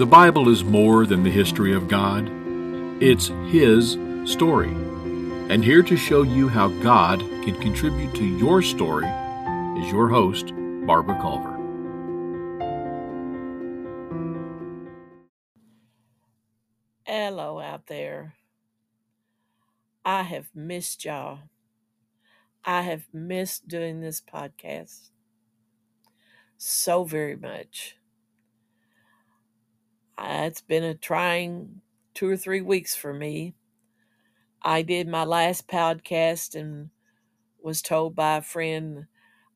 The Bible is more than the history of God, it's His story. And here to show you how God can contribute to your story is your host, Barbara Culver. Hello out there. I have missed y'all. I have missed doing this podcast so very much. It's been a trying two or three weeks for me. I did my last podcast and was told by a friend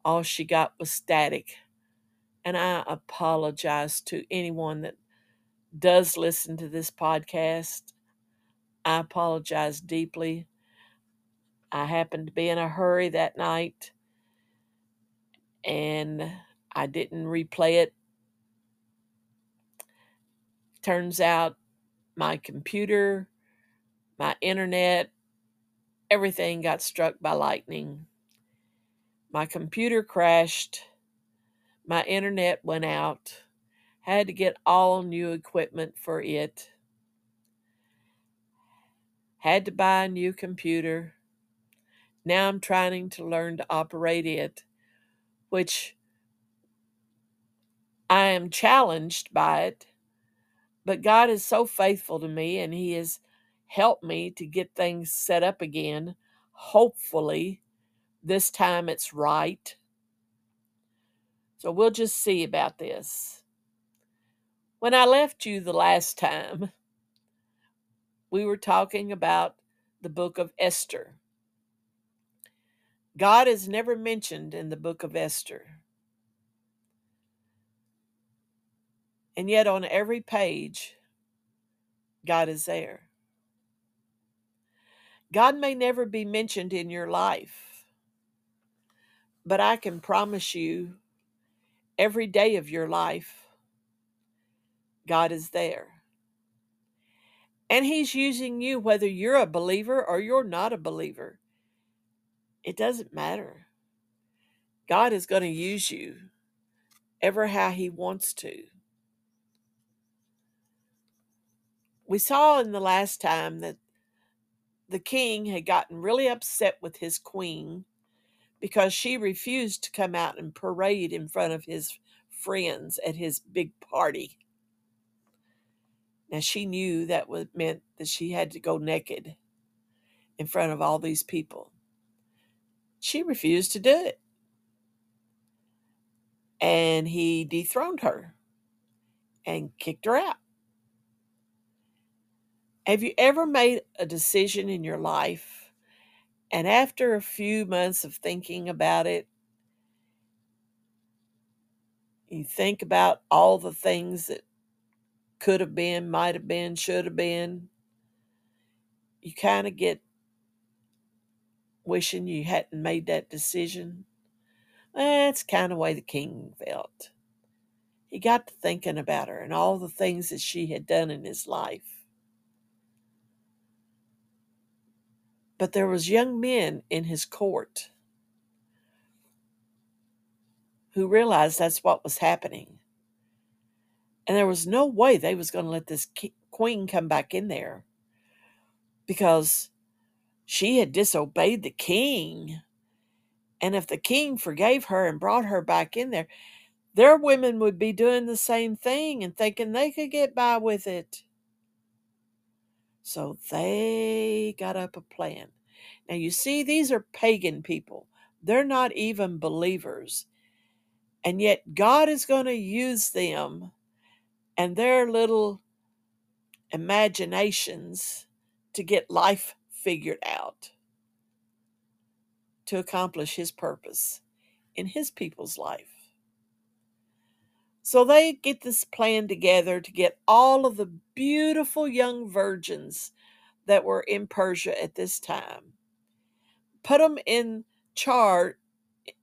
all she got was static. And I apologize to anyone that does listen to this podcast. I apologize deeply. I happened to be in a hurry that night and I didn't replay it. Turns out my computer, my internet, everything got struck by lightning. My computer crashed. My internet went out. Had to get all new equipment for it. Had to buy a new computer. Now I'm trying to learn to operate it, which I am challenged by it. But God is so faithful to me and He has helped me to get things set up again. Hopefully, this time it's right. So we'll just see about this. When I left you the last time, we were talking about the book of Esther. God is never mentioned in the book of Esther. And yet, on every page, God is there. God may never be mentioned in your life, but I can promise you every day of your life, God is there. And He's using you whether you're a believer or you're not a believer. It doesn't matter. God is going to use you ever how He wants to. We saw in the last time that the king had gotten really upset with his queen because she refused to come out and parade in front of his friends at his big party. Now she knew that was meant that she had to go naked in front of all these people. She refused to do it. And he dethroned her and kicked her out. Have you ever made a decision in your life and after a few months of thinking about it, you think about all the things that could have been, might have been, should have been, you kind of get wishing you hadn't made that decision. Eh, That's kind of way the king felt. He got to thinking about her and all the things that she had done in his life. But there was young men in his court who realized that's what was happening. And there was no way they was going to let this queen come back in there because she had disobeyed the king. And if the king forgave her and brought her back in there, their women would be doing the same thing and thinking they could get by with it. So they got up a plan. Now, you see, these are pagan people, they're not even believers. And yet, God is going to use them and their little imaginations to get life figured out to accomplish His purpose in His people's life. So they get this plan together to get all of the beautiful young virgins that were in Persia at this time, put them in charge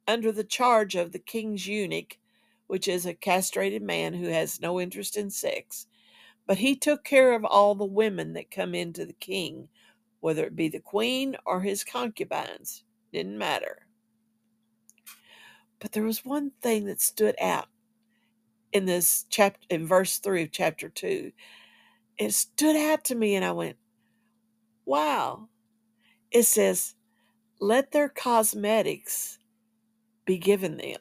under the charge of the king's eunuch, which is a castrated man who has no interest in sex. But he took care of all the women that come into the king, whether it be the queen or his concubines, didn't matter. But there was one thing that stood out in this chapter in verse 3 of chapter 2 it stood out to me and i went wow. It says let their cosmetics be given them.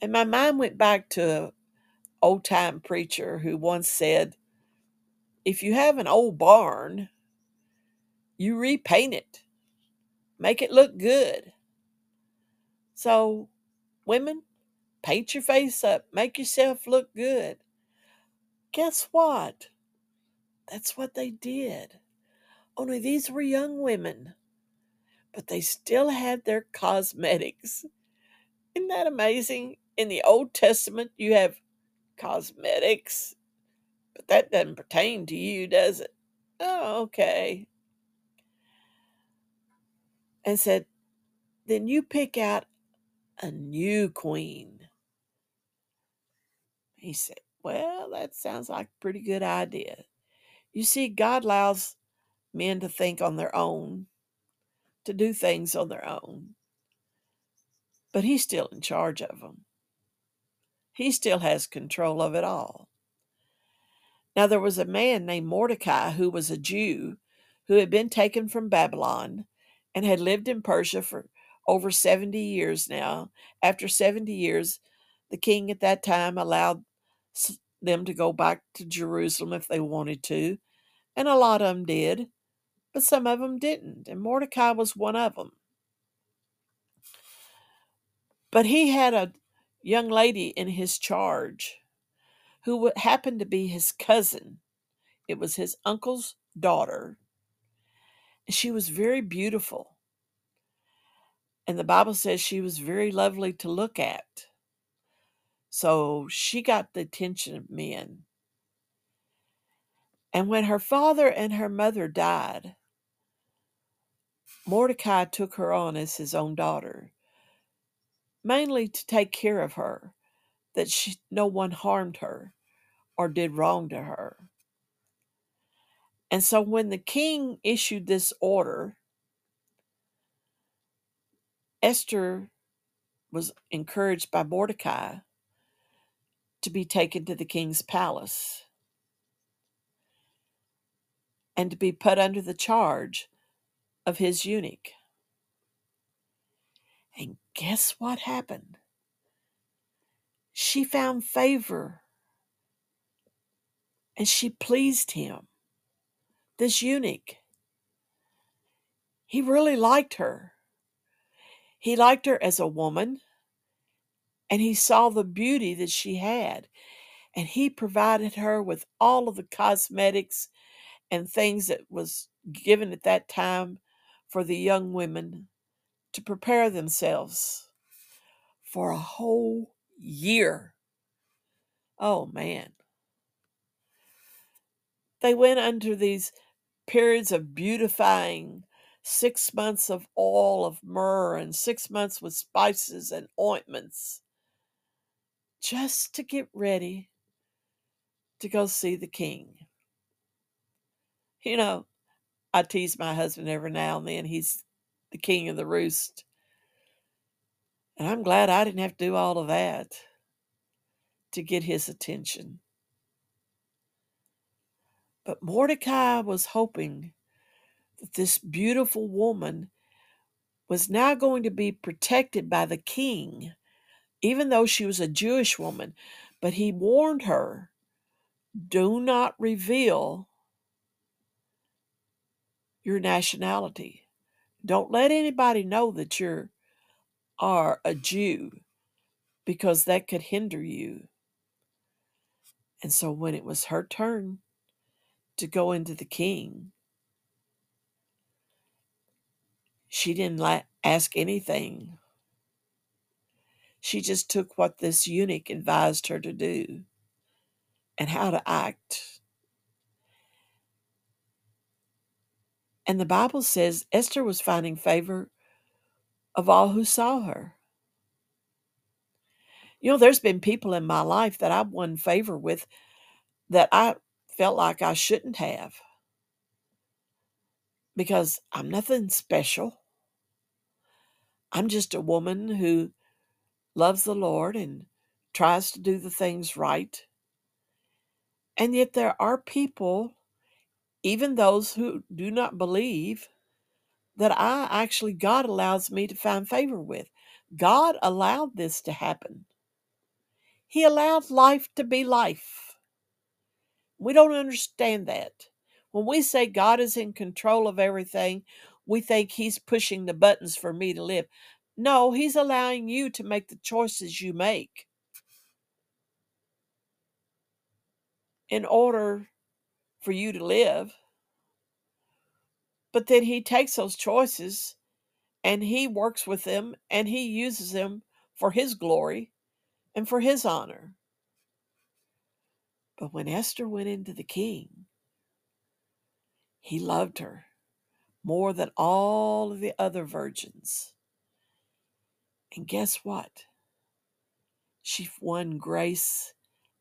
And my mind went back to an old time preacher who once said if you have an old barn you repaint it make it look good. So women paint your face up make yourself look good. Guess what? That's what they did. Only these were young women but they still had their cosmetics. Isn't that amazing? In the old testament you have cosmetics but that doesn't pertain to you does it? Oh okay. And said then you pick out a new queen he said well that sounds like a pretty good idea. You see god allows men to think on their own to do things on their own but he's still in charge of them he still has control of it all. Now there was a man named Mordecai who was a Jew who had been taken from Babylon and had lived in Persia for over 70 years now. After 70 years, the king at that time allowed them to go back to Jerusalem if they wanted to, and a lot of them did, but some of them didn't, and Mordecai was one of them. But he had a young lady in his charge who happened to be his cousin. It was his uncle's daughter, and she was very beautiful. And the Bible says she was very lovely to look at. So she got the attention of men. And when her father and her mother died, Mordecai took her on as his own daughter, mainly to take care of her, that she, no one harmed her or did wrong to her. And so when the king issued this order, Esther was encouraged by Mordecai to be taken to the king's palace and to be put under the charge of his eunuch. And guess what happened? She found favor and she pleased him. This eunuch, he really liked her. He liked her as a woman and he saw the beauty that she had. And he provided her with all of the cosmetics and things that was given at that time for the young women to prepare themselves for a whole year. Oh man. They went under these periods of beautifying, six months of oil of myrrh and six months with spices and ointments, just to get ready to go see the king. You know, I tease my husband every now and then. He's the king of the roost. And I'm glad I didn't have to do all of that to get his attention. But Mordecai was hoping that this beautiful woman was now going to be protected by the king, even though she was a Jewish woman. But he warned her do not reveal your nationality. Don't let anybody know that you are a Jew because that could hinder you. And so when it was her turn to go into the king, she didn't la- ask anything. She just took what this eunuch advised her to do and how to act. And the Bible says Esther was finding favor of all who saw her. You know, there's been people in my life that I've won favor with that I felt like I shouldn't have because I'm nothing special. I'm just a woman who loves the Lord and tries to do the things right. And yet there are people, even those who do not believe, that I actually, God allows me to find favor with. God allowed this to happen. He allowed life to be life. We don't understand that. When we say God is in control of everything, we think He's pushing the buttons for me to live. No, He's allowing you to make the choices you make in order for you to live. But then He takes those choices and He works with them and He uses them for His glory and for His honor. But when Esther went into the king, he loved her more than all of the other virgins. And guess what? She won grace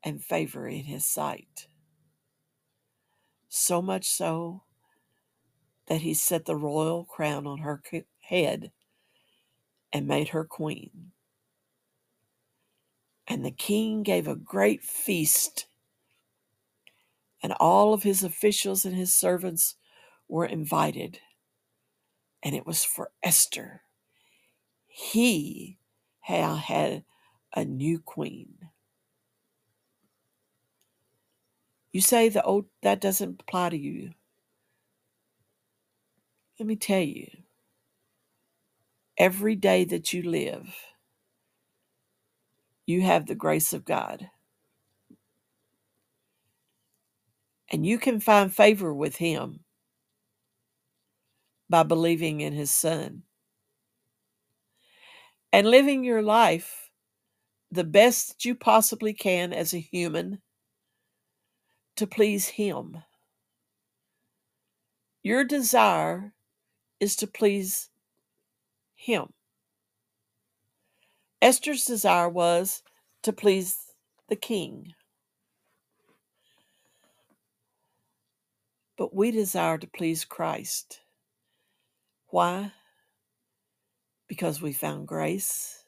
and favor in his sight. So much so that he set the royal crown on her head and made her queen. And the king gave a great feast, and all of his officials and his servants were invited. And it was for Esther. He had a new queen. You say the old that doesn't apply to you. Let me tell you, every day that you live, you have the grace of God. And you can find favor with Him by believing in His Son and living your life the best that you possibly can as a human to please Him. Your desire is to please Him. Esther's desire was to please the king. But we desire to please Christ. Why? Because we found grace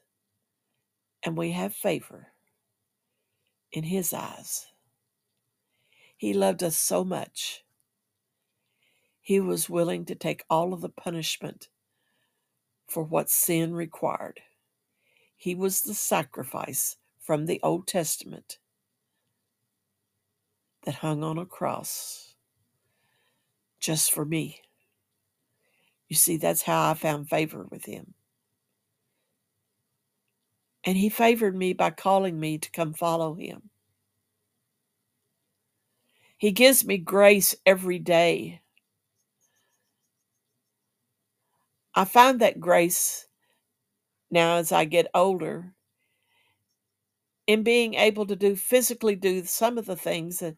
and we have favor in His eyes. He loved us so much. He was willing to take all of the punishment for what sin required. He was the sacrifice from the Old Testament that hung on a cross just for me. You see, that's how I found favor with him. And he favored me by calling me to come follow him. He gives me grace every day. I find that grace now as I get older in being able to do physically do some of the things that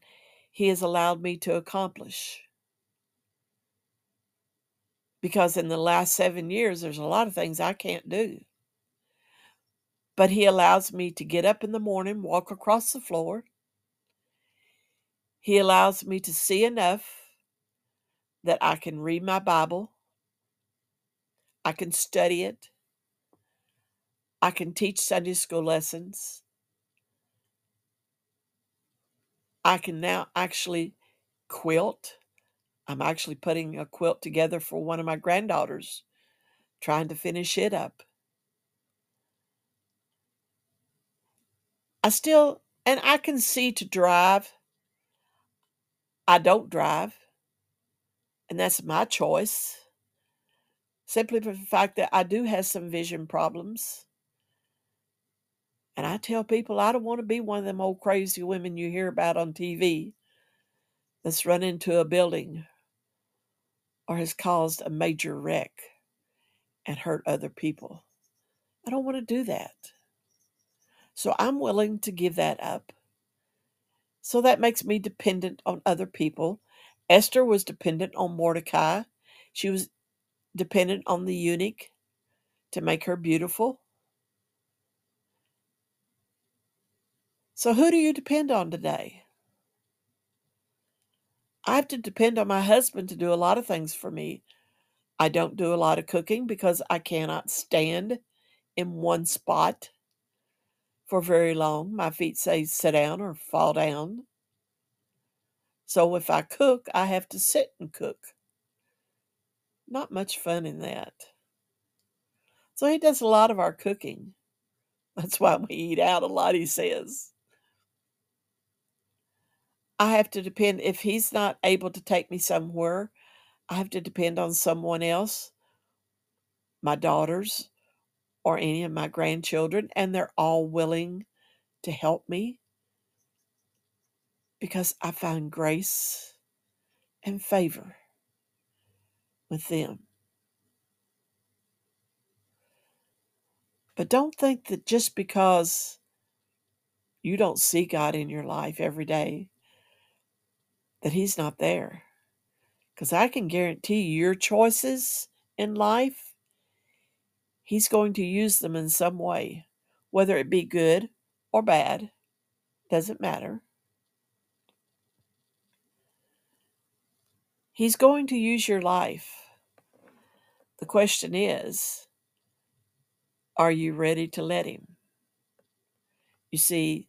he has allowed me to accomplish. Because in the last seven years, there's a lot of things I can't do. But he allows me to get up in the morning, walk across the floor, he allows me to see enough that I can read my Bible, I can study it, I can teach Sunday school lessons. I can now actually quilt. I'm actually putting a quilt together for one of my granddaughters, trying to finish it up. I still, and I can see to drive. I don't drive, and that's my choice. Simply for the fact that I do have some vision problems. And I tell people I don't want to be one of them old crazy women you hear about on TV that's run into a building or has caused a major wreck and hurt other people. I don't want to do that. So I'm willing to give that up so that makes me dependent on other people. Esther was dependent on Mordecai. She was dependent on the eunuch to make her beautiful. So, who do you depend on today? I have to depend on my husband to do a lot of things for me. I don't do a lot of cooking because I cannot stand in one spot. For very long. My feet say sit down or fall down. So if I cook, I have to sit and cook. Not much fun in that. So he does a lot of our cooking. That's why we eat out a lot, he says. I have to depend, if he's not able to take me somewhere, I have to depend on someone else, my daughters, or any of my grandchildren, and they're all willing to help me because I find grace and favor with them. But don't think that just because you don't see God in your life every day, that He's not there. Because I can guarantee your choices in life, He's going to use them in some way, whether it be good or bad, doesn't matter. He's going to use your life. The question is, are you ready to let Him? You see,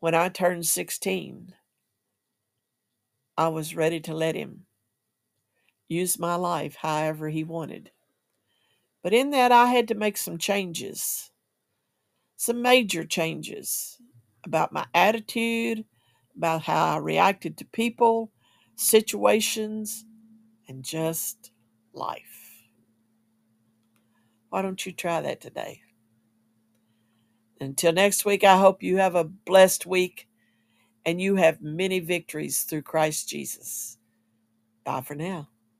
when I turned 16, I was ready to let Him use my life however He wanted. But in that, I had to make some changes, some major changes about my attitude, about how I reacted to people, situations, and just life. Why don't you try that today? Until next week, I hope you have a blessed week and you have many victories through Christ Jesus. Bye for now.